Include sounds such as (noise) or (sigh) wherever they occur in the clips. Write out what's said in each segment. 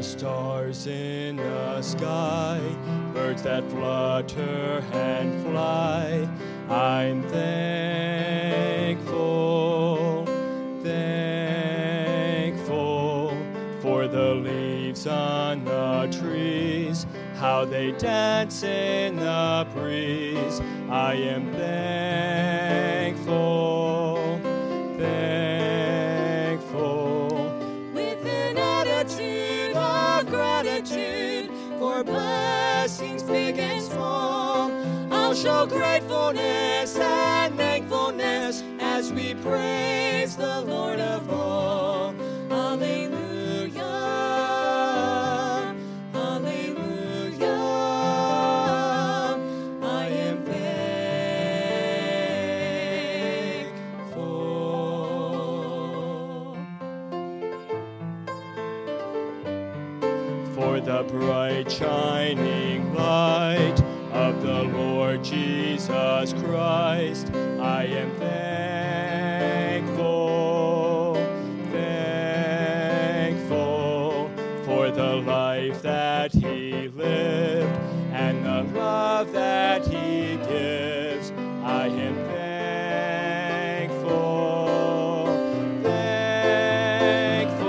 The stars in the sky, birds that flutter and fly, I'm thankful, thankful for the leaves on the trees, how they dance in the breeze. I am show gratefulness and thankfulness as we praise the Lord of all. Hallelujah. Hallelujah. I am thankful. for the bright shining that He lived and the love that He gives. I am thankful, thankful.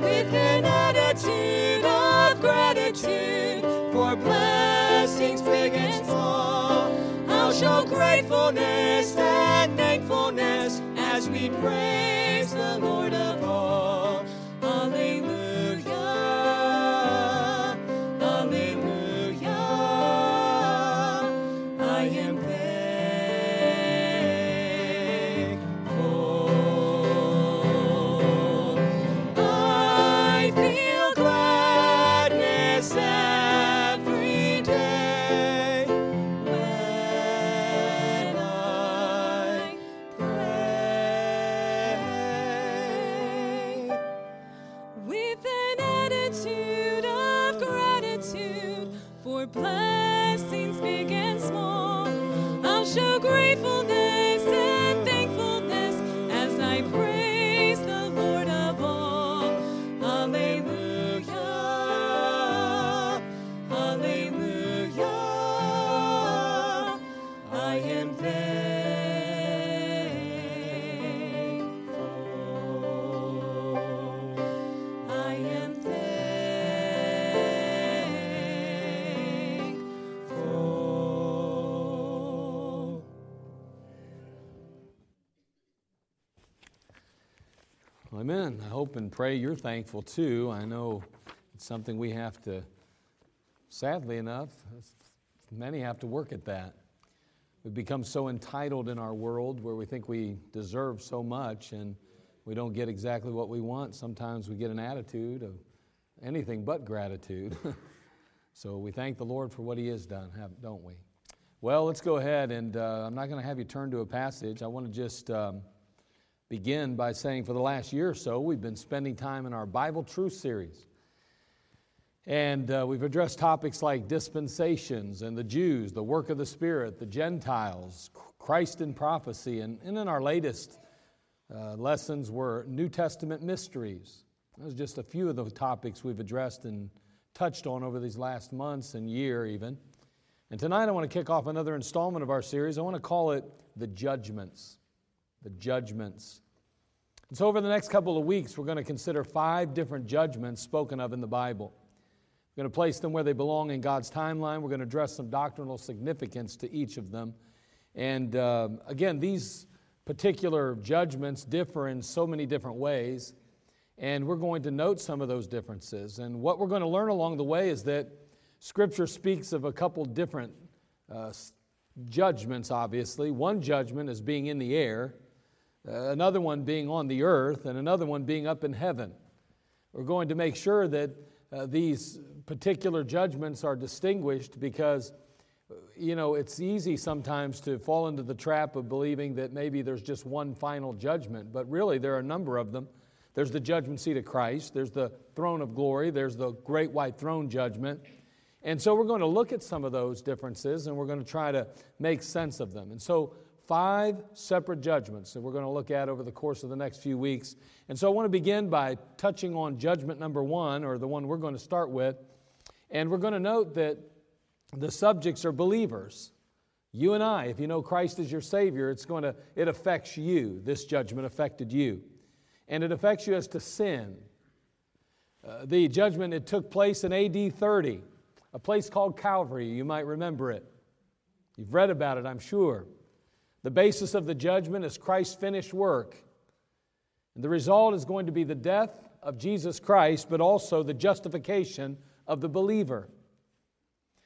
with an attitude of gratitude for blessings big and small. I'll show gratefulness and thankfulness as we praise Amen. I hope and pray you're thankful too. I know it's something we have to, sadly enough, many have to work at that. We've become so entitled in our world where we think we deserve so much and we don't get exactly what we want. Sometimes we get an attitude of anything but gratitude. (laughs) so we thank the Lord for what He has done, don't we? Well, let's go ahead and uh, I'm not going to have you turn to a passage. I want to just. Um, begin by saying for the last year or so, we've been spending time in our Bible Truth series. And uh, we've addressed topics like dispensations and the Jews, the work of the Spirit, the Gentiles, Christ in prophecy, and, and in our latest uh, lessons were New Testament mysteries. Those are just a few of the topics we've addressed and touched on over these last months and year, even. And tonight I want to kick off another installment of our series. I want to call it The Judgments. The Judgments. And so, over the next couple of weeks, we're going to consider five different judgments spoken of in the Bible. We're going to place them where they belong in God's timeline. We're going to address some doctrinal significance to each of them. And uh, again, these particular judgments differ in so many different ways. And we're going to note some of those differences. And what we're going to learn along the way is that Scripture speaks of a couple different uh, judgments, obviously. One judgment is being in the air, another one being on the earth, and another one being up in heaven. We're going to make sure that uh, these particular judgments are distinguished because, uh, you know, it's easy sometimes to fall into the trap of believing that maybe there's just one final judgment, but really there are a number of them. There's the judgment seat of Christ, there's the throne of glory, there's the great white throne judgment. And so we're going to look at some of those differences and we're going to try to make sense of them. And so, five separate judgments that we're going to look at over the course of the next few weeks. And so I want to begin by touching on judgment number one, or the one we're going to start with. And we're going to note that the subjects are believers. You and I, if you know Christ as your Savior, it's going to, it affects you. This judgment affected you. And it affects you as to sin. Uh, the judgment, it took place in AD 30, a place called Calvary. You might remember it. You've read about it, I'm sure. The basis of the judgment is Christ's finished work. And the result is going to be the death of Jesus Christ, but also the justification of the believer.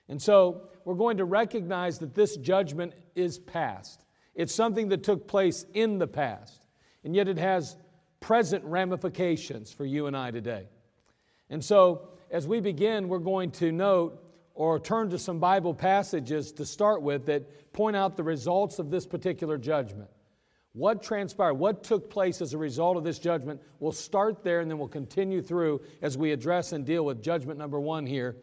And so we're going to recognize that this judgment is past. It's something that took place in the past, and yet it has present ramifications for you and I today. And so, as we begin, we're going to note or turn to some Bible passages to start with that point out the results of this particular judgment. What transpired? What took place as a result of this judgment? We'll start there and then we'll continue through as we address and deal with judgment number one here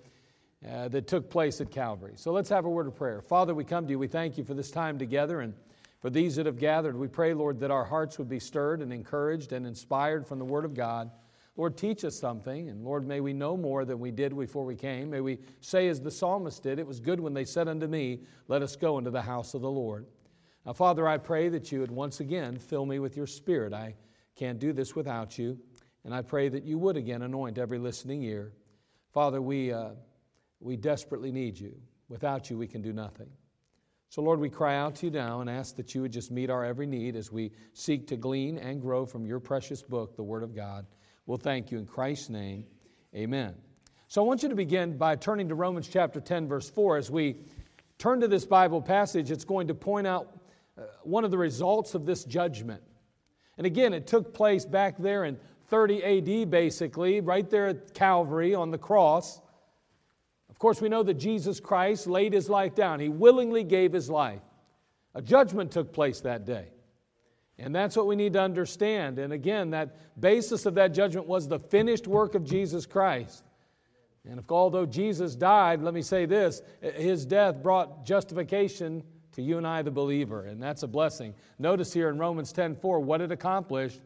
uh, that took place at Calvary. So let's have a word of prayer. Father, we come to you. We thank you for this time together and for these that have gathered. We pray, Lord, that our hearts would be stirred and encouraged and inspired from the Word of God. Lord, teach us something, and Lord, may we know more than we did before we came. May we say, as the psalmist did, It was good when they said unto me, Let us go into the house of the Lord. Now, Father, I pray that you would once again fill me with your Spirit. I can't do this without you, and I pray that you would again anoint every listening ear. Father, we, uh, we desperately need you. Without you, we can do nothing. So, Lord, we cry out to you now and ask that you would just meet our every need as we seek to glean and grow from your precious book, the Word of God. We'll thank you in Christ's name. Amen. So I want you to begin by turning to Romans chapter 10, verse 4. As we turn to this Bible passage, it's going to point out uh, one of the results of this judgment. And again, it took place back there in 30 AD, basically, right there at Calvary on the cross. Of course, we know that Jesus Christ laid his life down, he willingly gave his life. A judgment took place that day. And that's what we need to understand. And again, that basis of that judgment was the finished work of Jesus Christ. And if, although Jesus died, let me say this his death brought justification to you and I, the believer, and that's a blessing. Notice here in Romans 10 4 what it accomplished.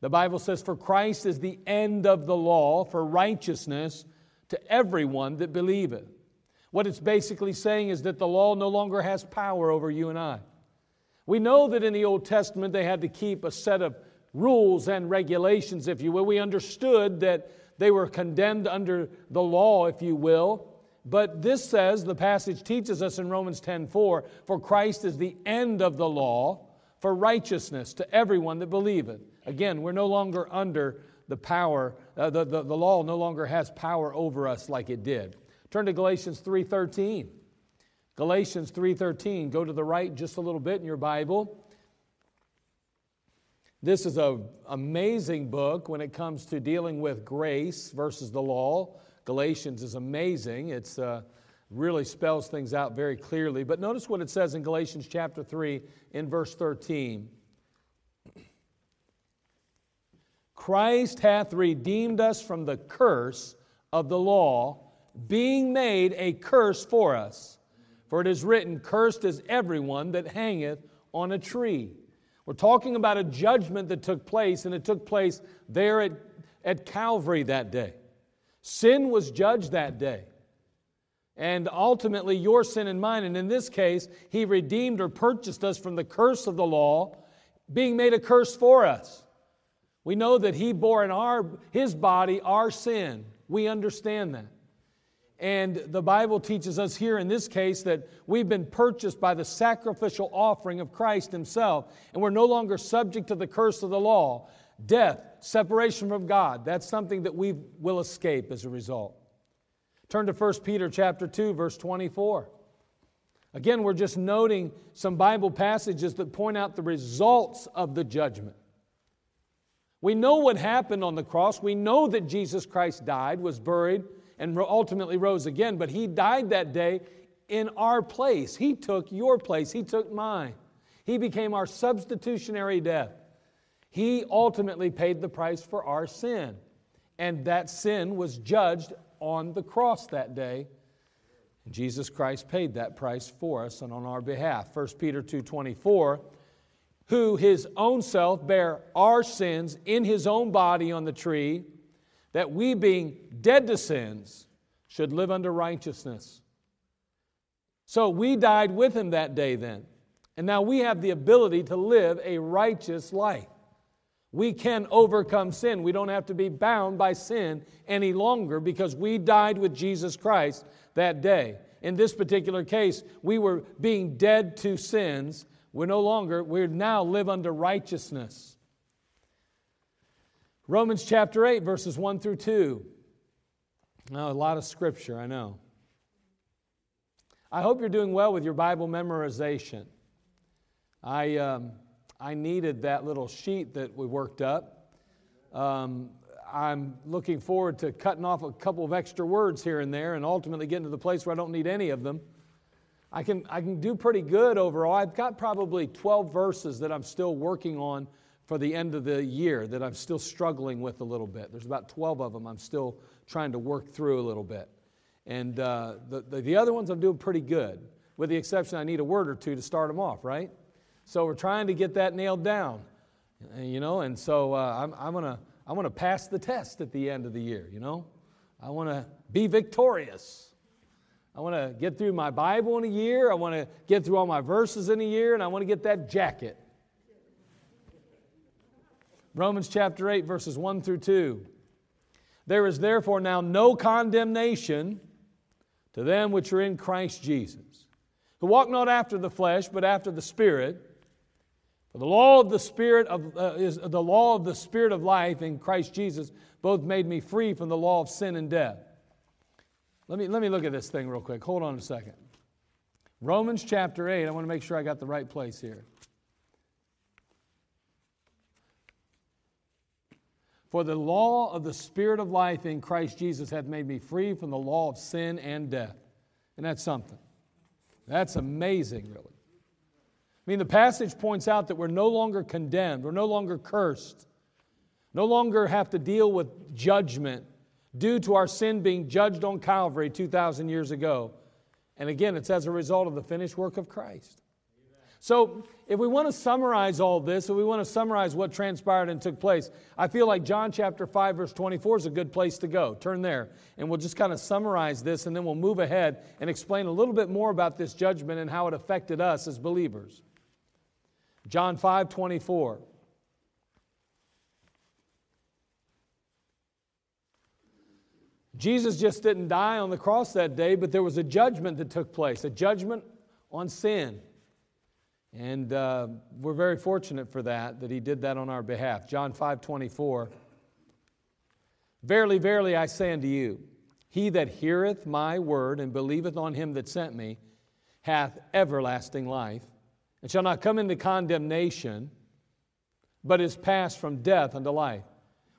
The Bible says, For Christ is the end of the law for righteousness to everyone that believeth. What it's basically saying is that the law no longer has power over you and I. We know that in the Old Testament they had to keep a set of rules and regulations, if you will. We understood that they were condemned under the law, if you will. But this says, the passage teaches us in Romans 10:4, for Christ is the end of the law for righteousness to everyone that believeth. Again, we're no longer under the power, uh, the, the, the law no longer has power over us like it did. Turn to Galatians 3:13. Galatians 3:13. Go to the right just a little bit in your Bible. This is an amazing book when it comes to dealing with grace versus the law. Galatians is amazing. It's uh, really spells things out very clearly. But notice what it says in Galatians chapter 3 in verse 13. Christ hath redeemed us from the curse of the law, being made a curse for us. For it is written, Cursed is everyone that hangeth on a tree. We're talking about a judgment that took place, and it took place there at, at Calvary that day. Sin was judged that day. And ultimately, your sin and mine. And in this case, He redeemed or purchased us from the curse of the law, being made a curse for us. We know that He bore in our, His body our sin. We understand that. And the Bible teaches us here in this case that we've been purchased by the sacrificial offering of Christ Himself, and we're no longer subject to the curse of the law. Death, separation from God, that's something that we will escape as a result. Turn to 1 Peter chapter 2, verse 24. Again, we're just noting some Bible passages that point out the results of the judgment. We know what happened on the cross. We know that Jesus Christ died, was buried, and ultimately rose again, but he died that day in our place. He took your place, he took mine. He became our substitutionary death. He ultimately paid the price for our sin. And that sin was judged on the cross that day. Jesus Christ paid that price for us and on our behalf. 1 Peter 2:24, who his own self bare our sins in his own body on the tree, that we being dead to sins should live under righteousness. So we died with him that day then. And now we have the ability to live a righteous life. We can overcome sin. We don't have to be bound by sin any longer because we died with Jesus Christ that day. In this particular case, we were being dead to sins. We're no longer, we now live under righteousness. Romans chapter 8, verses 1 through 2. Now, a lot of scripture, I know. I hope you're doing well with your Bible memorization. I, um, I needed that little sheet that we worked up. Um, I'm looking forward to cutting off a couple of extra words here and there and ultimately getting to the place where I don't need any of them. I can, I can do pretty good overall. I've got probably 12 verses that I'm still working on for the end of the year that I'm still struggling with a little bit. There's about 12 of them I'm still trying to work through a little bit. And uh, the, the, the other ones I'm doing pretty good, with the exception I need a word or two to start them off, right? So we're trying to get that nailed down, you know, and so uh, I'm, I'm going to I'm gonna pass the test at the end of the year, you know. I want to be victorious. I want to get through my Bible in a year. I want to get through all my verses in a year, and I want to get that jacket. Romans chapter 8, verses 1 through 2. There is therefore now no condemnation to them which are in Christ Jesus, who walk not after the flesh, but after the Spirit. For the law of the Spirit of, uh, is the law of the Spirit of life in Christ Jesus both made me free from the law of sin and death. Let me, let me look at this thing real quick. Hold on a second. Romans chapter 8, I want to make sure I got the right place here. For the law of the Spirit of life in Christ Jesus hath made me free from the law of sin and death. And that's something. That's amazing, really. I mean, the passage points out that we're no longer condemned, we're no longer cursed, no longer have to deal with judgment due to our sin being judged on Calvary 2,000 years ago. And again, it's as a result of the finished work of Christ. So, if we want to summarize all this, if we want to summarize what transpired and took place, I feel like John chapter 5, verse 24 is a good place to go. Turn there, and we'll just kind of summarize this, and then we'll move ahead and explain a little bit more about this judgment and how it affected us as believers. John 5 24. Jesus just didn't die on the cross that day, but there was a judgment that took place, a judgment on sin. And uh, we're very fortunate for that, that he did that on our behalf. John 5 24. Verily, verily, I say unto you, he that heareth my word and believeth on him that sent me hath everlasting life and shall not come into condemnation, but is passed from death unto life.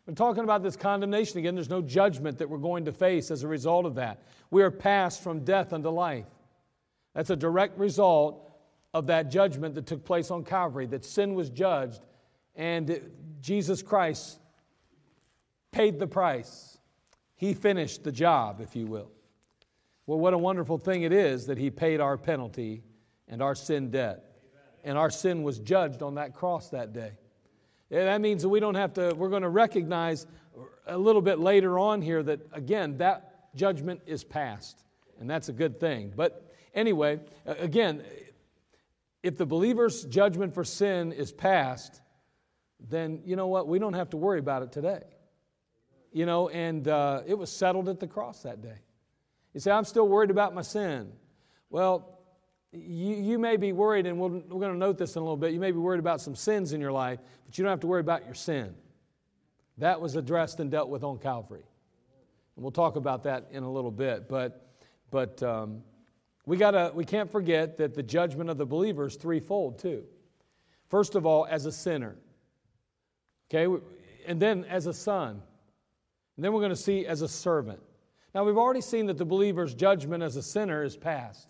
When talking about this condemnation again, there's no judgment that we're going to face as a result of that. We are passed from death unto life. That's a direct result of that judgment that took place on Calvary, that sin was judged, and Jesus Christ paid the price. He finished the job, if you will. Well, what a wonderful thing it is that He paid our penalty and our sin debt and our sin was judged on that cross that day. And that means that we don't have to, we're going to recognize a little bit later on here that, again, that judgment is past. And that's a good thing. But anyway, again, if the believer's judgment for sin is past, then you know what? We don't have to worry about it today. You know, and uh, it was settled at the cross that day. You say, I'm still worried about my sin. Well, you, you may be worried, and we we are going to note this in a little bit. You may be worried about some sins in your life, but you don't have to worry about your sin. That was addressed and dealt with on Calvary. And we'll talk about that in a little bit. But, but um, we, gotta, we can't forget that the judgment of the believer is threefold, too. First of all, as a sinner, okay, and then as a son, and then we're going to see as a servant. Now, we've already seen that the believer's judgment as a sinner is past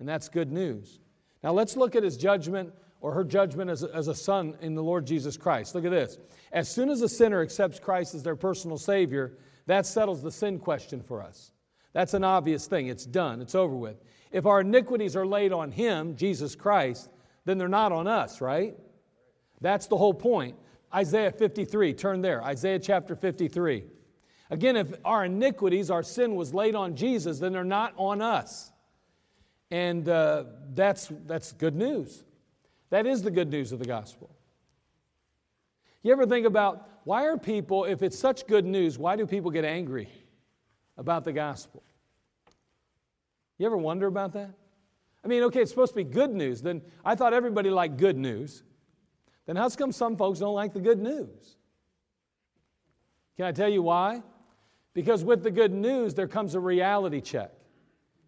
and that's good news. Now let's look at his judgment or her judgment as a, as a son in the Lord Jesus Christ. Look at this. As soon as a sinner accepts Christ as their personal Savior, that settles the sin question for us. That's an obvious thing. It's done, it's over with. If our iniquities are laid on Him, Jesus Christ, then they're not on us, right? That's the whole point. Isaiah 53, turn there. Isaiah chapter 53. Again, if our iniquities, our sin was laid on Jesus, then they're not on us. And uh, that's, that's good news. That is the good news of the gospel. You ever think about why are people, if it's such good news, why do people get angry about the gospel? You ever wonder about that? I mean, okay, it's supposed to be good news. Then I thought everybody liked good news. Then how's come some folks don't like the good news? Can I tell you why? Because with the good news, there comes a reality check.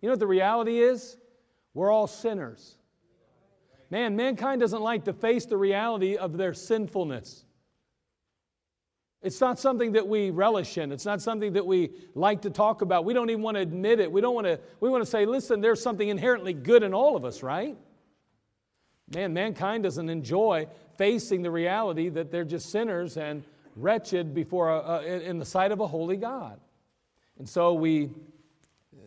You know what the reality is? We're all sinners. Man, mankind doesn't like to face the reality of their sinfulness. It's not something that we relish in. It's not something that we like to talk about. We don't even want to admit it. We don't want to, we want to say, listen, there's something inherently good in all of us, right? Man, mankind doesn't enjoy facing the reality that they're just sinners and wretched before a, a, in the sight of a holy God. And so we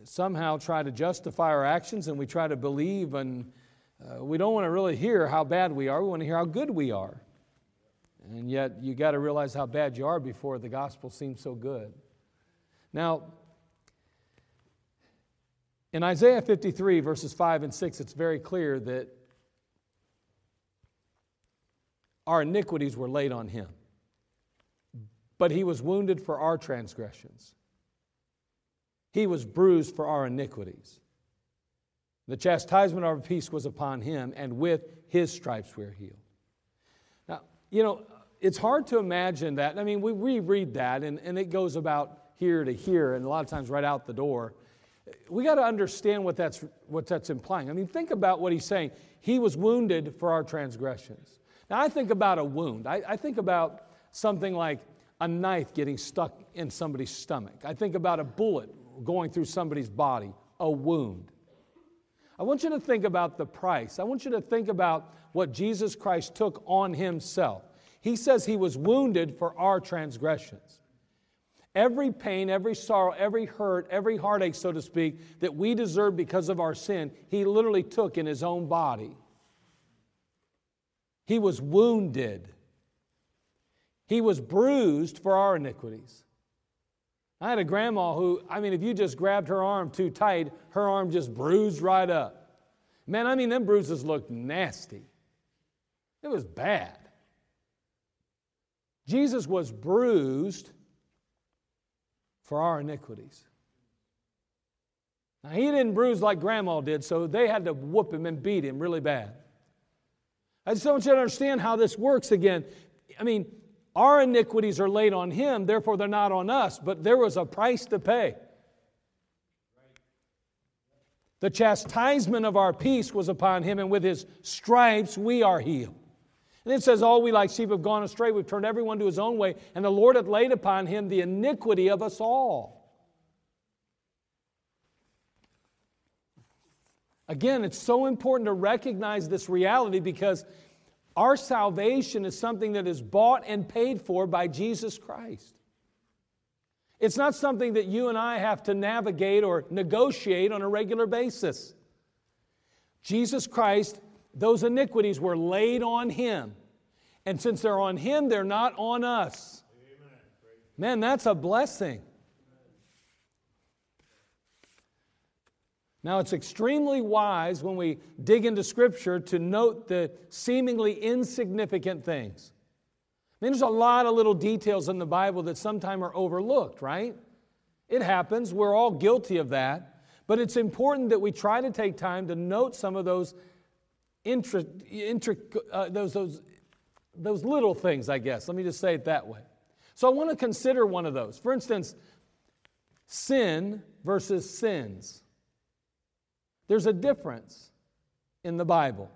somehow try to justify our actions and we try to believe, and uh, we don't want to really hear how bad we are. We want to hear how good we are. And yet, you got to realize how bad you are before the gospel seems so good. Now, in Isaiah 53, verses 5 and 6, it's very clear that our iniquities were laid on him, but he was wounded for our transgressions, he was bruised for our iniquities. The chastisement of our peace was upon him, and with his stripes we are healed. Now, you know, it's hard to imagine that. I mean, we, we read that and, and it goes about here to here and a lot of times right out the door. We got to understand what that's, what that's implying. I mean, think about what he's saying. He was wounded for our transgressions. Now, I think about a wound. I, I think about something like a knife getting stuck in somebody's stomach. I think about a bullet going through somebody's body, a wound. I want you to think about the price. I want you to think about what Jesus Christ took on himself. He says he was wounded for our transgressions. Every pain, every sorrow, every hurt, every heartache, so to speak, that we deserve because of our sin, he literally took in his own body. He was wounded. He was bruised for our iniquities. I had a grandma who, I mean, if you just grabbed her arm too tight, her arm just bruised right up. Man, I mean, them bruises looked nasty. It was bad. Jesus was bruised for our iniquities. Now, he didn't bruise like grandma did, so they had to whoop him and beat him really bad. I just want you to understand how this works again. I mean, our iniquities are laid on him, therefore they're not on us, but there was a price to pay. The chastisement of our peace was upon him, and with his stripes we are healed. And it says, All we like sheep have gone astray. We've turned everyone to his own way, and the Lord hath laid upon him the iniquity of us all. Again, it's so important to recognize this reality because our salvation is something that is bought and paid for by Jesus Christ. It's not something that you and I have to navigate or negotiate on a regular basis. Jesus Christ those iniquities were laid on him. And since they're on him, they're not on us. Man, that's a blessing. Now, it's extremely wise when we dig into Scripture to note the seemingly insignificant things. I mean, there's a lot of little details in the Bible that sometimes are overlooked, right? It happens. We're all guilty of that. But it's important that we try to take time to note some of those intra, uh, those, those, those little things, I guess. Let me just say it that way. So I want to consider one of those. For instance, sin versus sins. There's a difference in the Bible.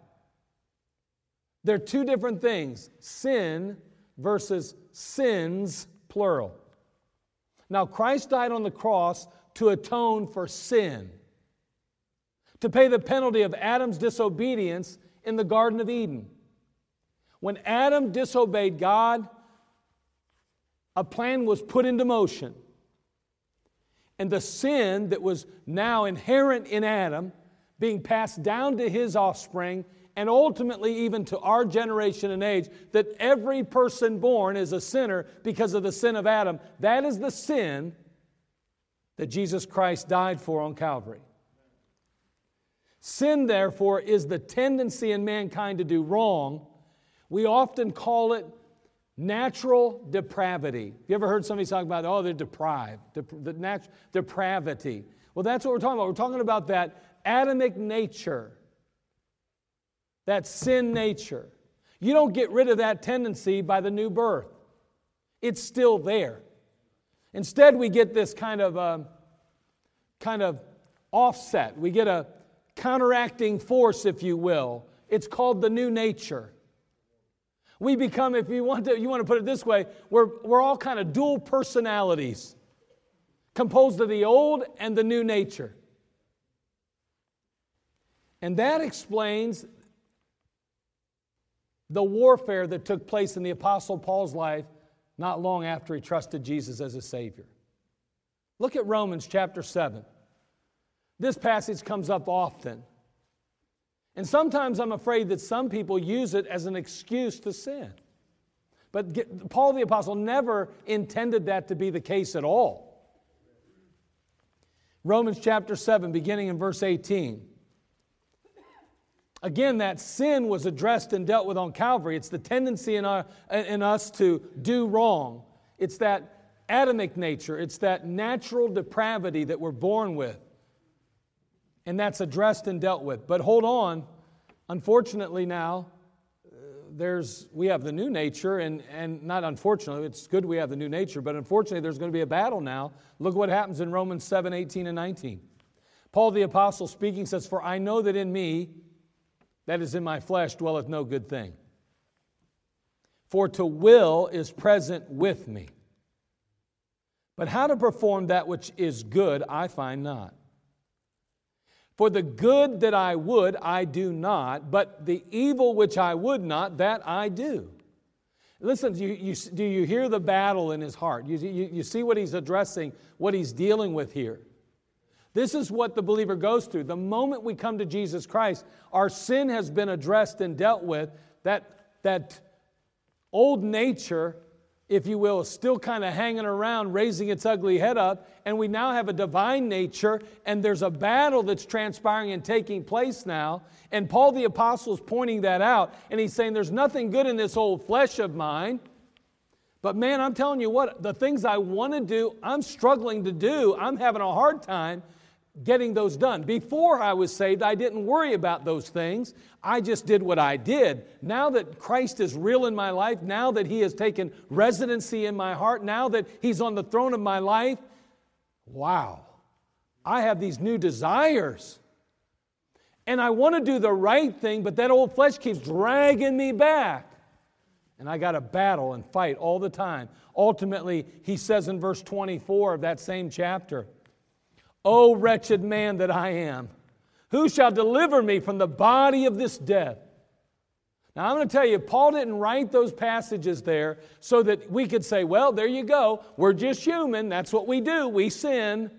There are two different things sin versus sins, plural. Now, Christ died on the cross to atone for sin to pay the penalty of Adam's disobedience in the Garden of Eden. When Adam disobeyed God, a plan was put into motion. and the sin that was now inherent in Adam being passed down to his offspring and ultimately even to our generation and age, that every person born is a sinner because of the sin of Adam. That is the sin that Jesus Christ died for on Calvary. Sin, therefore, is the tendency in mankind to do wrong. We often call it natural depravity. You ever heard somebody talk about, oh, they're deprived, Dep- the nat- depravity? Well, that's what we're talking about. We're talking about that Adamic nature, that sin nature. You don't get rid of that tendency by the new birth, it's still there. Instead, we get this kind of, uh, kind of offset. We get a counteracting force, if you will. It's called the new nature. We become, if you want to, you want to put it this way, we're, we're all kind of dual personalities, composed of the old and the new nature. And that explains the warfare that took place in the Apostle Paul's life not long after he trusted Jesus as a Savior. Look at Romans chapter 7. This passage comes up often. And sometimes I'm afraid that some people use it as an excuse to sin. But Paul the Apostle never intended that to be the case at all. Romans chapter 7, beginning in verse 18. Again, that sin was addressed and dealt with on Calvary. It's the tendency in, our, in us to do wrong. It's that Adamic nature, it's that natural depravity that we're born with. And that's addressed and dealt with. But hold on. Unfortunately, now, uh, there's, we have the new nature, and, and not unfortunately, it's good we have the new nature, but unfortunately, there's going to be a battle now. Look what happens in Romans 7 18 and 19. Paul the Apostle speaking says, For I know that in me, that is in my flesh, dwelleth no good thing. For to will is present with me. But how to perform that which is good, I find not. For the good that I would, I do not, but the evil which I would not, that I do. Listen, you, you, do you hear the battle in his heart? You, you, you see what he's addressing, what he's dealing with here. This is what the believer goes through. The moment we come to Jesus Christ, our sin has been addressed and dealt with. That, that old nature, if you will, still kind of hanging around, raising its ugly head up. And we now have a divine nature, and there's a battle that's transpiring and taking place now. And Paul the Apostle is pointing that out. And he's saying, There's nothing good in this old flesh of mine. But man, I'm telling you what, the things I want to do, I'm struggling to do. I'm having a hard time getting those done. Before I was saved, I didn't worry about those things. I just did what I did. Now that Christ is real in my life, now that He has taken residency in my heart, now that He's on the throne of my life, wow, I have these new desires. And I want to do the right thing, but that old flesh keeps dragging me back. And I got to battle and fight all the time. Ultimately, he says in verse 24 of that same chapter, O wretched man that I am, who shall deliver me from the body of this death? Now, I'm going to tell you, Paul didn't write those passages there so that we could say, well, there you go. We're just human. That's what we do. We sin.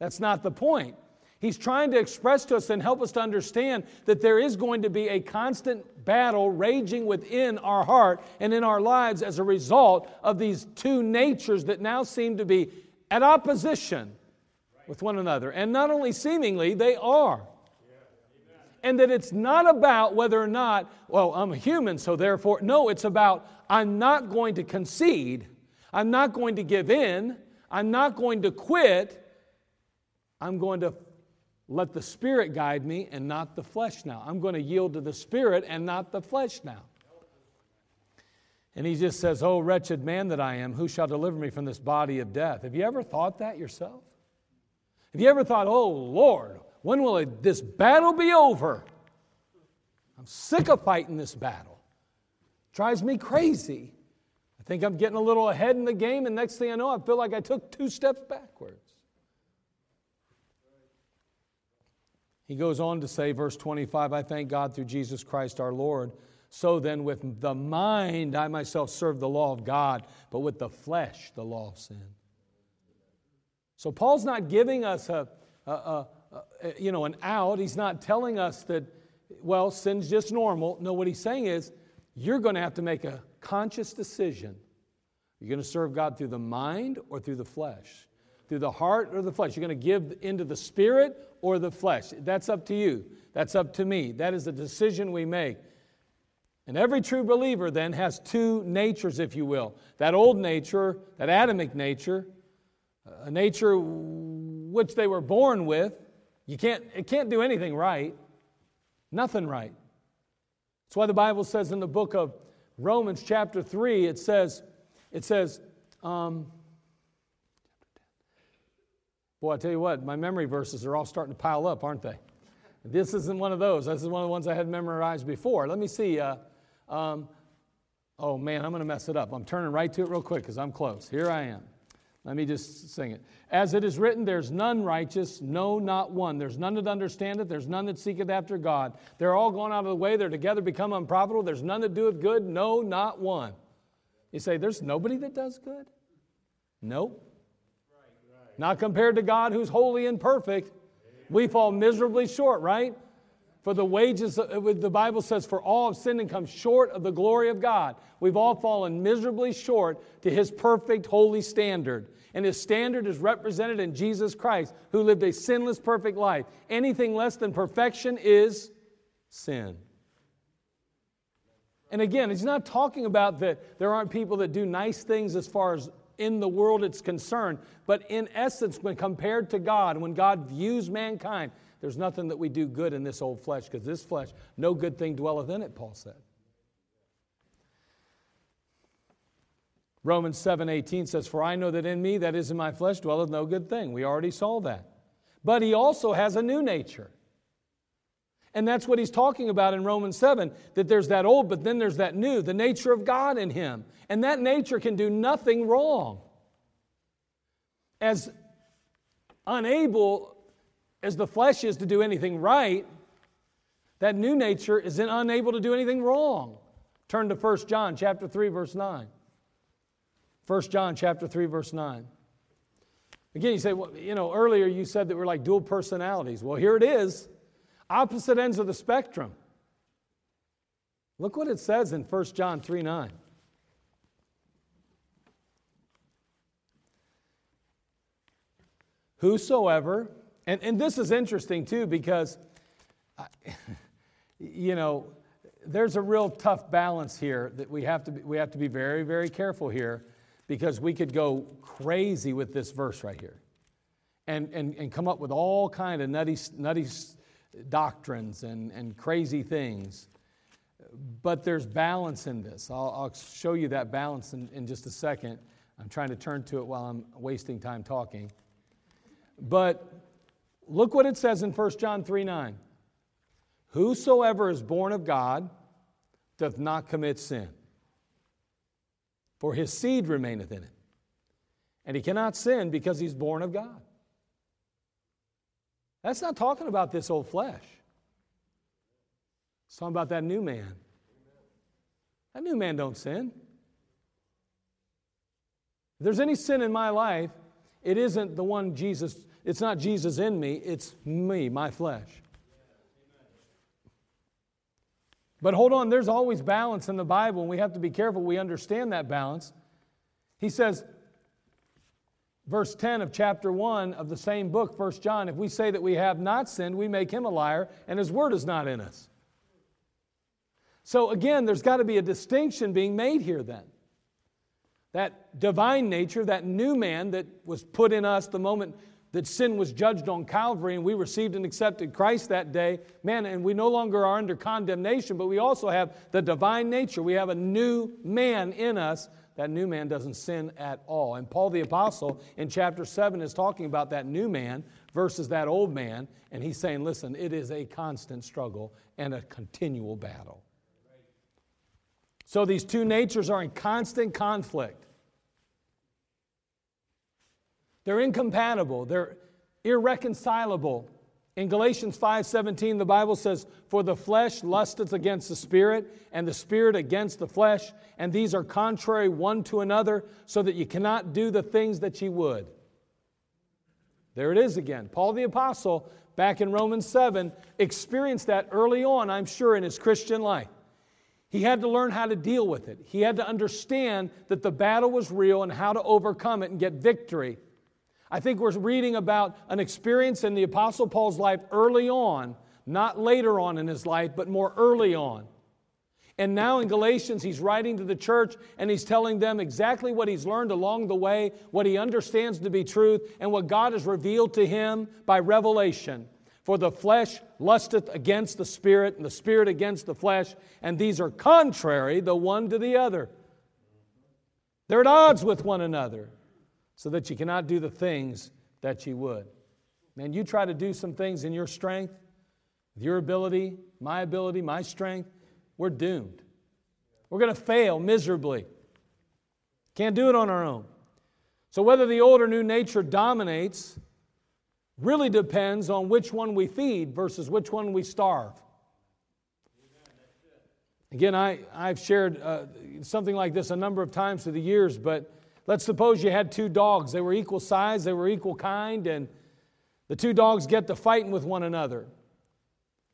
That's not the point. He's trying to express to us and help us to understand that there is going to be a constant battle raging within our heart and in our lives as a result of these two natures that now seem to be at opposition with one another. And not only seemingly, they are. And that it's not about whether or not, well, I'm a human, so therefore, no, it's about I'm not going to concede. I'm not going to give in. I'm not going to quit. I'm going to let the Spirit guide me and not the flesh now. I'm going to yield to the Spirit and not the flesh now. And he just says, Oh, wretched man that I am, who shall deliver me from this body of death? Have you ever thought that yourself? Have you ever thought, oh Lord, when will this battle be over? I'm sick of fighting this battle. It drives me crazy. I think I'm getting a little ahead in the game, and next thing I know, I feel like I took two steps backwards. He goes on to say, verse 25, I thank God through Jesus Christ our Lord. So then, with the mind, I myself serve the law of God, but with the flesh, the law of sin. So Paul's not giving us a, a, a, a, you know, an out. He's not telling us that, well, sin's just normal. No, what he's saying is you're going to have to make a conscious decision. You're going to serve God through the mind or through the flesh, through the heart or the flesh. You're going to give into the spirit or the flesh. That's up to you. That's up to me. That is a decision we make. And every true believer then has two natures, if you will that old nature, that Adamic nature, a nature which they were born with. You can't, it can't do anything right, nothing right. That's why the Bible says in the book of Romans, chapter 3, it says, it says, um, boy, I tell you what, my memory verses are all starting to pile up, aren't they? This isn't one of those. This is one of the ones I had memorized before. Let me see. Uh, um, oh man, I'm going to mess it up. I'm turning right to it real quick because I'm close. Here I am. Let me just sing it. As it is written, there's none righteous, no, not one. There's none that understandeth, there's none that seeketh after God. They're all gone out of the way, they're together become unprofitable. There's none that doeth good, no, not one. You say, there's nobody that does good? Nope. Not compared to God who's holy and perfect. We fall miserably short, right? For the wages, uh, the Bible says, for all have sinned and come short of the glory of God. We've all fallen miserably short to His perfect, holy standard. And His standard is represented in Jesus Christ, who lived a sinless, perfect life. Anything less than perfection is sin. And again, He's not talking about that there aren't people that do nice things as far as in the world it's concerned, but in essence, when compared to God, when God views mankind, there's nothing that we do good in this old flesh, because this flesh, no good thing dwelleth in it, Paul said. Romans 7:18 says, For I know that in me, that is in my flesh, dwelleth no good thing. We already saw that. But he also has a new nature. And that's what he's talking about in Romans 7 that there's that old, but then there's that new, the nature of God in him. And that nature can do nothing wrong. As unable as the flesh is to do anything right, that new nature is then unable to do anything wrong. Turn to 1 John chapter 3 verse 9. 1 John chapter 3 verse 9. Again, you say, well, you know, earlier you said that we're like dual personalities. Well, here it is. Opposite ends of the spectrum. Look what it says in 1 John 3 9. Whosoever and, and this is interesting too because, (laughs) you know, there's a real tough balance here that we have to be, we have to be very, very careful here because we could go crazy with this verse right here and, and, and come up with all kind of nutty, nutty doctrines and, and crazy things. But there's balance in this. I'll, I'll show you that balance in, in just a second. I'm trying to turn to it while I'm wasting time talking. But Look what it says in 1 John 3 9. Whosoever is born of God doth not commit sin, for his seed remaineth in it. And he cannot sin because he's born of God. That's not talking about this old flesh. It's talking about that new man. That new man don't sin. If there's any sin in my life, it isn't the one Jesus it's not Jesus in me, it's me, my flesh. But hold on, there's always balance in the Bible, and we have to be careful we understand that balance. He says, verse 10 of chapter 1 of the same book, 1 John, if we say that we have not sinned, we make him a liar, and his word is not in us. So again, there's got to be a distinction being made here then. That divine nature, that new man that was put in us the moment that sin was judged on Calvary and we received and accepted Christ that day, man, and we no longer are under condemnation, but we also have the divine nature. We have a new man in us. That new man doesn't sin at all. And Paul the Apostle in chapter 7 is talking about that new man versus that old man, and he's saying, listen, it is a constant struggle and a continual battle. So these two natures are in constant conflict. They're incompatible, they're irreconcilable. In Galatians 5:17 the Bible says, "For the flesh lusteth against the spirit, and the spirit against the flesh, and these are contrary one to another, so that you cannot do the things that you would." There it is again. Paul the Apostle, back in Romans 7, experienced that early on, I'm sure, in his Christian life. He had to learn how to deal with it. He had to understand that the battle was real and how to overcome it and get victory. I think we're reading about an experience in the Apostle Paul's life early on, not later on in his life, but more early on. And now in Galatians, he's writing to the church and he's telling them exactly what he's learned along the way, what he understands to be truth, and what God has revealed to him by revelation. For the flesh lusteth against the spirit, and the spirit against the flesh, and these are contrary the one to the other. They're at odds with one another, so that you cannot do the things that you would. Man, you try to do some things in your strength, with your ability, my ability, my strength, we're doomed. We're going to fail miserably. Can't do it on our own. So, whether the old or new nature dominates really depends on which one we feed versus which one we starve. Again, I, I've shared uh, something like this a number of times through the years, but let's suppose you had two dogs. They were equal size, they were equal kind, and the two dogs get to fighting with one another.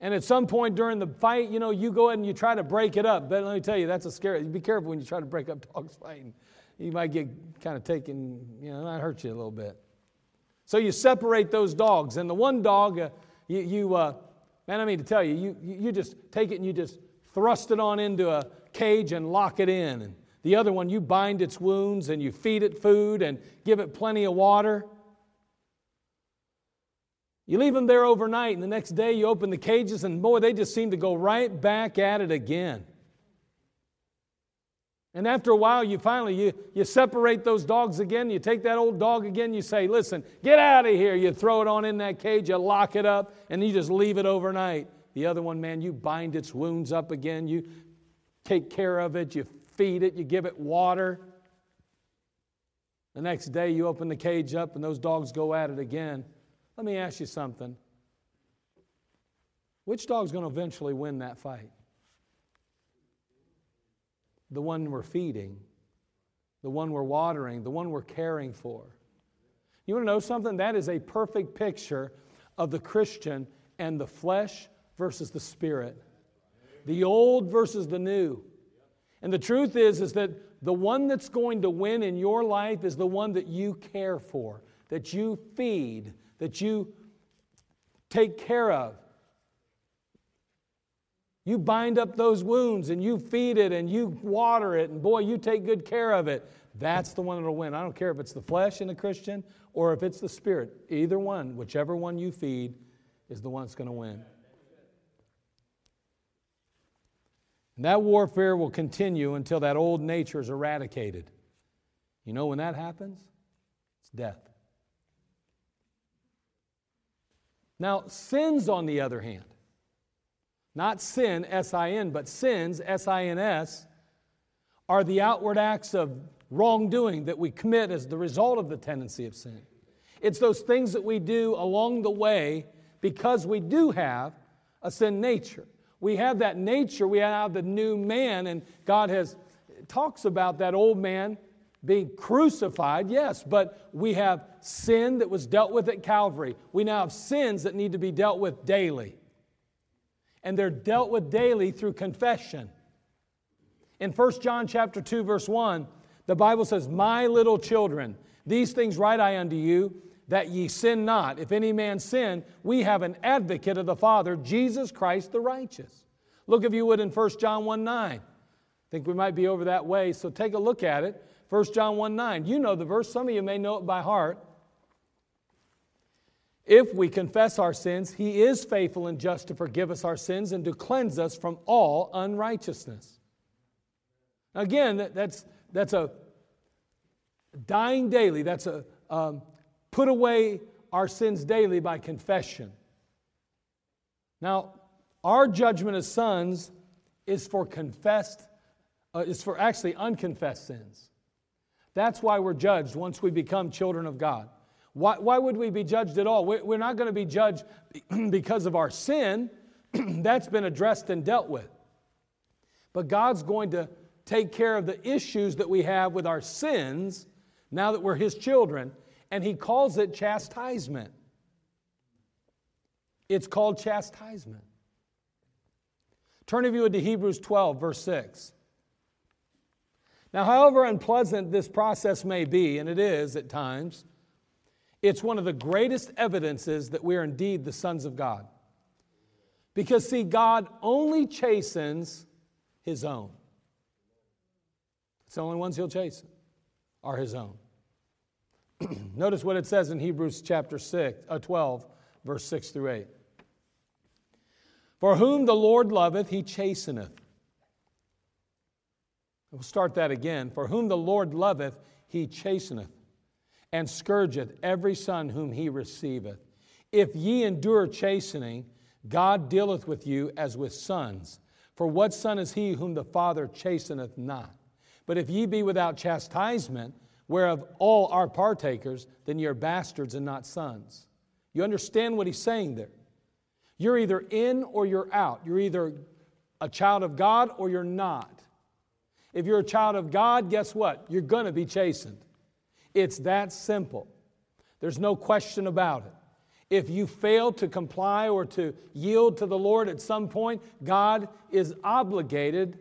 And at some point during the fight, you know, you go ahead and you try to break it up. But let me tell you, that's a scary. Be careful when you try to break up (laughs) dogs fighting. You might get kind of taken, you know, might hurt you a little bit. So you separate those dogs, and the one dog, uh, you, you uh, man, I mean to tell you, you, you just take it and you just thrust it on into a cage and lock it in. And the other one, you bind its wounds and you feed it food and give it plenty of water. You leave them there overnight, and the next day you open the cages, and boy, they just seem to go right back at it again. And after a while, you finally you, you separate those dogs again. You take that old dog again. You say, "Listen, get out of here." You throw it on in that cage. You lock it up, and you just leave it overnight. The other one, man, you bind its wounds up again. You take care of it. You feed it. You give it water. The next day, you open the cage up, and those dogs go at it again. Let me ask you something. Which dog's going to eventually win that fight? the one we're feeding, the one we're watering, the one we're caring for. You want to know something? That is a perfect picture of the Christian and the flesh versus the spirit, the old versus the new. And the truth is, is that the one that's going to win in your life is the one that you care for, that you feed, that you take care of. You bind up those wounds and you feed it and you water it, and boy, you take good care of it. That's the one that'll win. I don't care if it's the flesh in a Christian or if it's the spirit. Either one, whichever one you feed, is the one that's going to win. And that warfare will continue until that old nature is eradicated. You know when that happens? It's death. Now, sins, on the other hand, not sin, S I N, but sins, S I N S, are the outward acts of wrongdoing that we commit as the result of the tendency of sin. It's those things that we do along the way because we do have a sin nature. We have that nature, we have the new man, and God has talks about that old man being crucified, yes, but we have sin that was dealt with at Calvary. We now have sins that need to be dealt with daily and they're dealt with daily through confession. In 1 John chapter 2 verse 1, the Bible says, "My little children, these things write I unto you, that ye sin not. If any man sin, we have an advocate of the Father, Jesus Christ the righteous." Look if you would in 1 John 1 9. I think we might be over that way, so take a look at it. 1 John 1 9. You know the verse, some of you may know it by heart. If we confess our sins, He is faithful and just to forgive us our sins and to cleanse us from all unrighteousness. Again, that's, that's a dying daily. That's a um, put away our sins daily by confession. Now, our judgment as sons is for confessed, uh, is for actually unconfessed sins. That's why we're judged once we become children of God. Why, why would we be judged at all? We're not going to be judged (clears throat) because of our sin. (clears throat) That's been addressed and dealt with. But God's going to take care of the issues that we have with our sins now that we're His children. And he calls it chastisement. It's called chastisement. Turn of you into Hebrews 12, verse 6. Now, however unpleasant this process may be, and it is at times, it's one of the greatest evidences that we are indeed the sons of God. Because, see, God only chastens his own. It's the only ones he'll chasten are his own. (clears throat) Notice what it says in Hebrews chapter 6, uh, 12, verse 6 through 8. For whom the Lord loveth, he chasteneth. We'll start that again. For whom the Lord loveth, he chasteneth, and scourgeth every son whom he receiveth. If ye endure chastening, God dealeth with you as with sons. For what son is he whom the Father chasteneth not? But if ye be without chastisement, whereof all are partakers, then ye are bastards and not sons. You understand what he's saying there? You're either in or you're out. You're either a child of God or you're not. If you're a child of God, guess what? You're going to be chastened. It's that simple. There's no question about it. If you fail to comply or to yield to the Lord at some point, God is obligated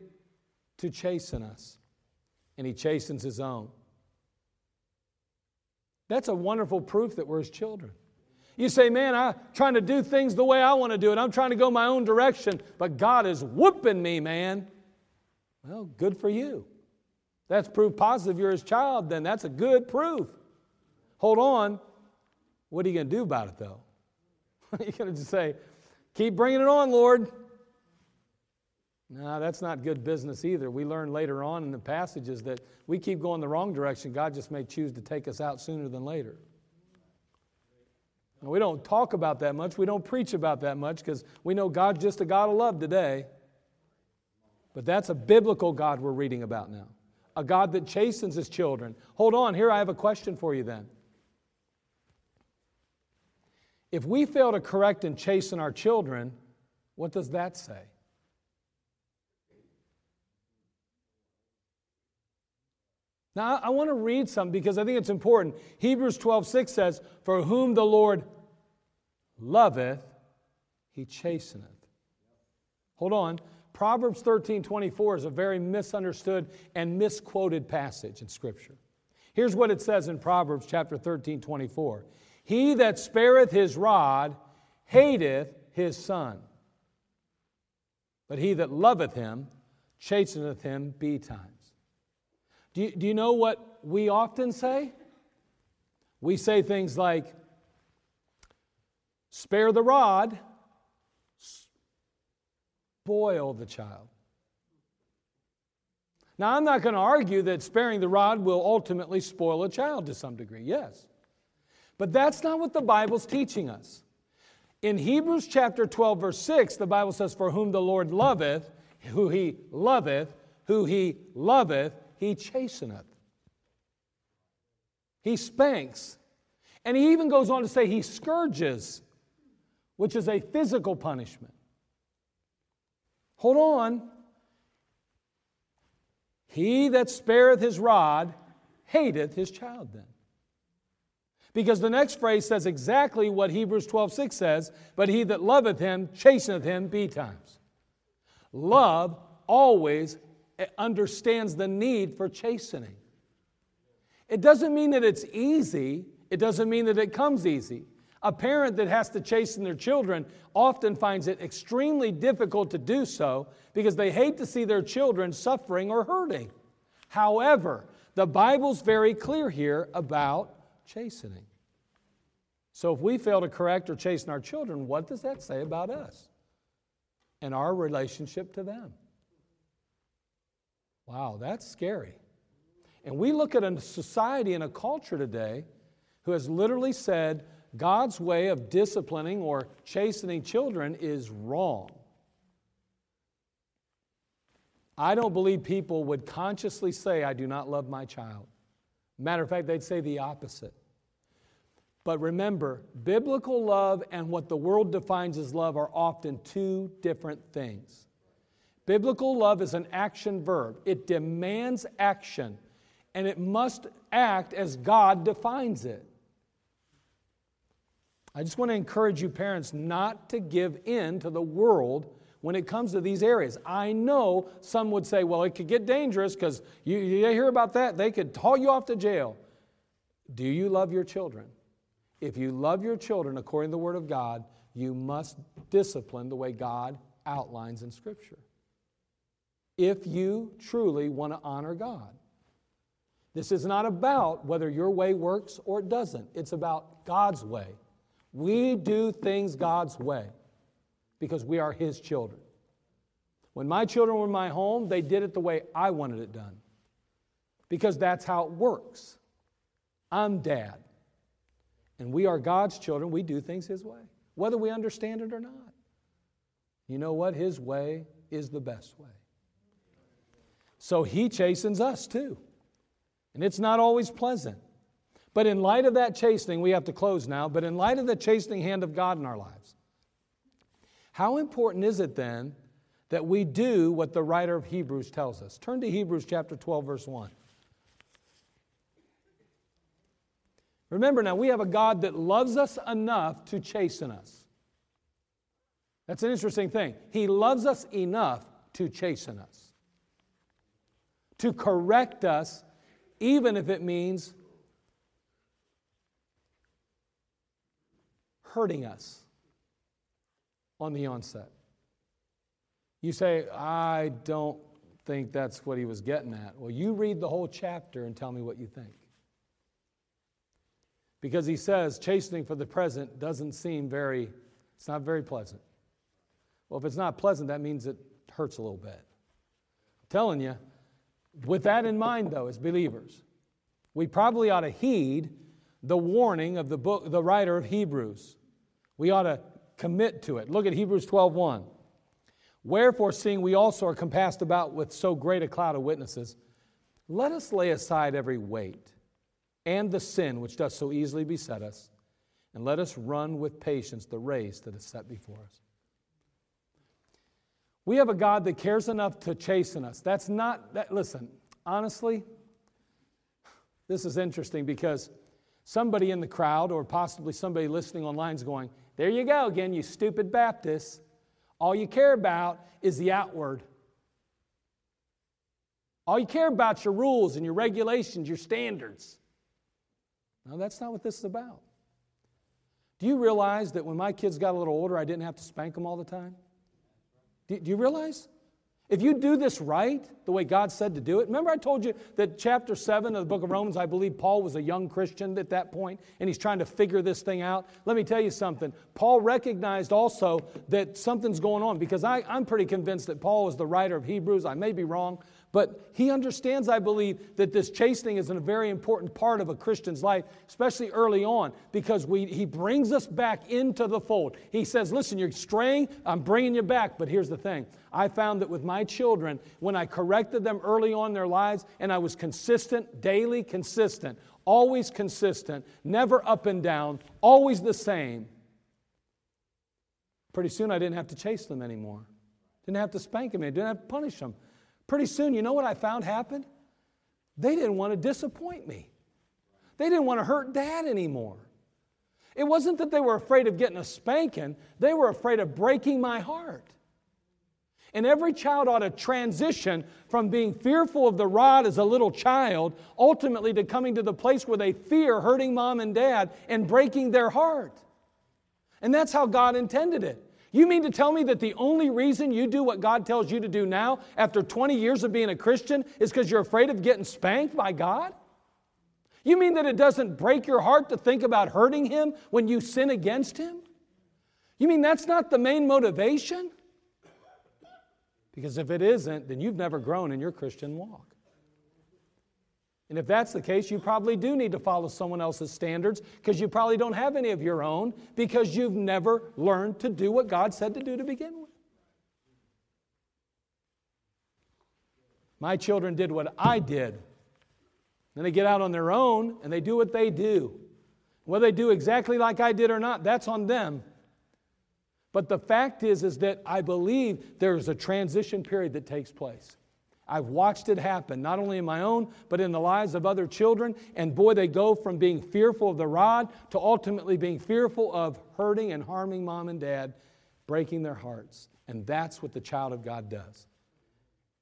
to chasten us, and He chastens His own. That's a wonderful proof that we're His children. You say, man, I'm trying to do things the way I want to do it. I'm trying to go my own direction, but God is whooping me, man. Well, good for you. That's proof positive you're his child, then that's a good proof. Hold on. What are you going to do about it, though? (laughs) You're going to just say, keep bringing it on, Lord. No, that's not good business either. We learn later on in the passages that we keep going the wrong direction. God just may choose to take us out sooner than later. We don't talk about that much. We don't preach about that much because we know God's just a God of love today. But that's a biblical God we're reading about now, a God that chastens his children. Hold on, here I have a question for you then. If we fail to correct and chasten our children, what does that say? Now, I want to read some because I think it's important. Hebrews 12, 6 says, For whom the Lord loveth, he chasteneth. Hold on. Proverbs 13, 24 is a very misunderstood and misquoted passage in Scripture. Here's what it says in Proverbs chapter 13, 24. He that spareth his rod hateth his son, but he that loveth him chasteneth him betimes. Do you, do you know what we often say? We say things like, spare the rod, spoil the child. Now, I'm not going to argue that sparing the rod will ultimately spoil a child to some degree, yes. But that's not what the Bible's teaching us. In Hebrews chapter 12, verse 6, the Bible says, For whom the Lord loveth, who he loveth, who he loveth, he chasteneth. He spanks. And he even goes on to say he scourges, which is a physical punishment. Hold on. He that spareth his rod hateth his child then. Because the next phrase says exactly what Hebrews 12 6 says, but he that loveth him chasteneth him betimes. Love always understands the need for chastening. It doesn't mean that it's easy, it doesn't mean that it comes easy. A parent that has to chasten their children often finds it extremely difficult to do so because they hate to see their children suffering or hurting. However, the Bible's very clear here about chastening. So if we fail to correct or chasten our children, what does that say about us and our relationship to them? Wow, that's scary. And we look at a society and a culture today who has literally said God's way of disciplining or chastening children is wrong. I don't believe people would consciously say, I do not love my child. Matter of fact, they'd say the opposite. But remember, biblical love and what the world defines as love are often two different things. Biblical love is an action verb, it demands action, and it must act as God defines it. I just want to encourage you, parents, not to give in to the world when it comes to these areas. I know some would say, well, it could get dangerous because you, you hear about that, they could haul you off to jail. Do you love your children? If you love your children according to the Word of God, you must discipline the way God outlines in Scripture. If you truly want to honor God, this is not about whether your way works or it doesn't, it's about God's way. We do things God's way because we are His children. When my children were in my home, they did it the way I wanted it done because that's how it works. I'm dad, and we are God's children. We do things His way, whether we understand it or not. You know what? His way is the best way. So He chastens us too. And it's not always pleasant. But in light of that chastening, we have to close now, but in light of the chastening hand of God in our lives, how important is it then that we do what the writer of Hebrews tells us? Turn to Hebrews chapter 12, verse 1. Remember now, we have a God that loves us enough to chasten us. That's an interesting thing. He loves us enough to chasten us, to correct us, even if it means hurting us on the onset. You say, I don't think that's what he was getting at. Well, you read the whole chapter and tell me what you think. Because he says chastening for the present doesn't seem very, it's not very pleasant. Well, if it's not pleasant, that means it hurts a little bit. I'm telling you, with that in mind, though, as believers, we probably ought to heed the warning of the book, the writer of Hebrews. We ought to commit to it. Look at Hebrews 12:1. Wherefore, seeing we also are compassed about with so great a cloud of witnesses, let us lay aside every weight and the sin which does so easily beset us, and let us run with patience the race that is set before us. We have a God that cares enough to chasten us. That's not that listen, honestly, this is interesting because somebody in the crowd or possibly somebody listening online is going, there you go again, you stupid Baptists. All you care about is the outward. All you care about your rules and your regulations, your standards. No, that's not what this is about. Do you realize that when my kids got a little older, I didn't have to spank them all the time? Do, do you realize? If you do this right, the way God said to do it, remember I told you that chapter 7 of the book of Romans, I believe Paul was a young Christian at that point, and he's trying to figure this thing out. Let me tell you something. Paul recognized also that something's going on because I, I'm pretty convinced that Paul was the writer of Hebrews. I may be wrong, but he understands, I believe, that this chastening is a very important part of a Christian's life, especially early on, because we, he brings us back into the fold. He says, Listen, you're straying, I'm bringing you back. But here's the thing I found that with my children, when I corrected them early on in their lives, and I was consistent, daily consistent, always consistent, never up and down, always the same, pretty soon I didn't have to chase them anymore. Didn't have to spank them, I didn't have to punish them. Pretty soon, you know what I found happened? They didn't want to disappoint me. They didn't want to hurt dad anymore. It wasn't that they were afraid of getting a spanking, they were afraid of breaking my heart. And every child ought to transition from being fearful of the rod as a little child, ultimately to coming to the place where they fear hurting mom and dad and breaking their heart. And that's how God intended it. You mean to tell me that the only reason you do what God tells you to do now, after 20 years of being a Christian, is because you're afraid of getting spanked by God? You mean that it doesn't break your heart to think about hurting Him when you sin against Him? You mean that's not the main motivation? Because if it isn't, then you've never grown in your Christian walk. And if that's the case, you probably do need to follow someone else's standards because you probably don't have any of your own because you've never learned to do what God said to do to begin with. My children did what I did. Then they get out on their own and they do what they do. Whether they do exactly like I did or not, that's on them. But the fact is, is that I believe there is a transition period that takes place. I've watched it happen, not only in my own, but in the lives of other children. And boy, they go from being fearful of the rod to ultimately being fearful of hurting and harming mom and dad, breaking their hearts. And that's what the child of God does.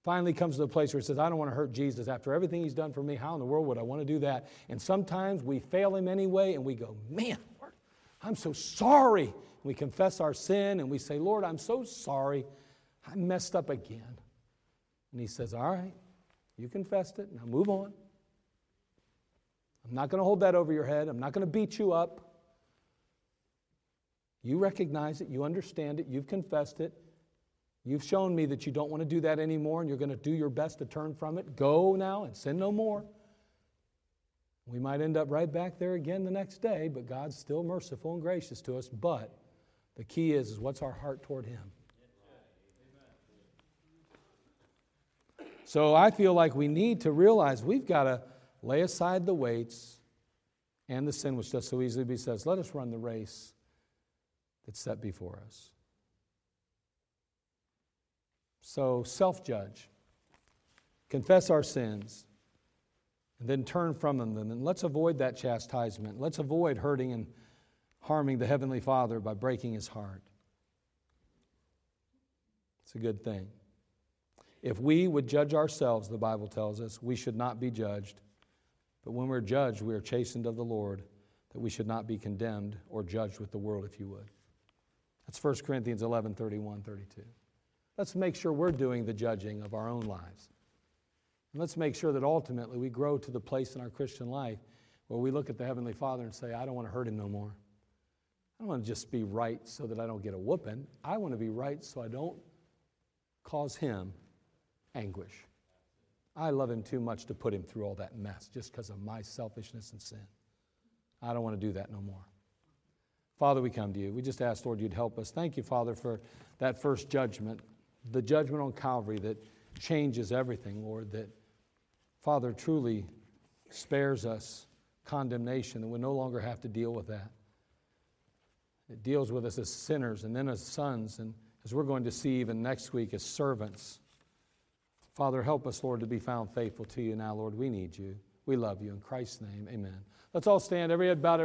Finally comes to the place where he says, I don't want to hurt Jesus. After everything he's done for me, how in the world would I want to do that? And sometimes we fail him anyway, and we go, Man, Lord, I'm so sorry. We confess our sin and we say, Lord, I'm so sorry. I messed up again. And he says, All right, you confessed it. Now move on. I'm not going to hold that over your head. I'm not going to beat you up. You recognize it. You understand it. You've confessed it. You've shown me that you don't want to do that anymore and you're going to do your best to turn from it. Go now and sin no more. We might end up right back there again the next day, but God's still merciful and gracious to us. But the key is, is what's our heart toward Him? So I feel like we need to realize we've got to lay aside the weights and the sin which does so easily beset. Let us run the race that's set before us. So self judge, confess our sins, and then turn from them. And let's avoid that chastisement. Let's avoid hurting and harming the Heavenly Father by breaking his heart. It's a good thing. If we would judge ourselves, the Bible tells us, we should not be judged. But when we're judged, we are chastened of the Lord, that we should not be condemned or judged with the world, if you would. That's 1 Corinthians 11 31, 32. Let's make sure we're doing the judging of our own lives. And let's make sure that ultimately we grow to the place in our Christian life where we look at the Heavenly Father and say, I don't want to hurt him no more. I don't want to just be right so that I don't get a whooping. I want to be right so I don't cause him anguish. I love him too much to put him through all that mess just because of my selfishness and sin. I don't want to do that no more. Father, we come to you. We just ask, Lord, you'd help us. Thank you, Father, for that first judgment, the judgment on Calvary that changes everything, Lord, that, Father, truly spares us condemnation, and we no longer have to deal with that. It deals with us as sinners and then as sons, and as we're going to see even next week, as servants. Father, help us, Lord, to be found faithful to you now, Lord. We need you. We love you. In Christ's name, amen. Let's all stand, every head bowed, every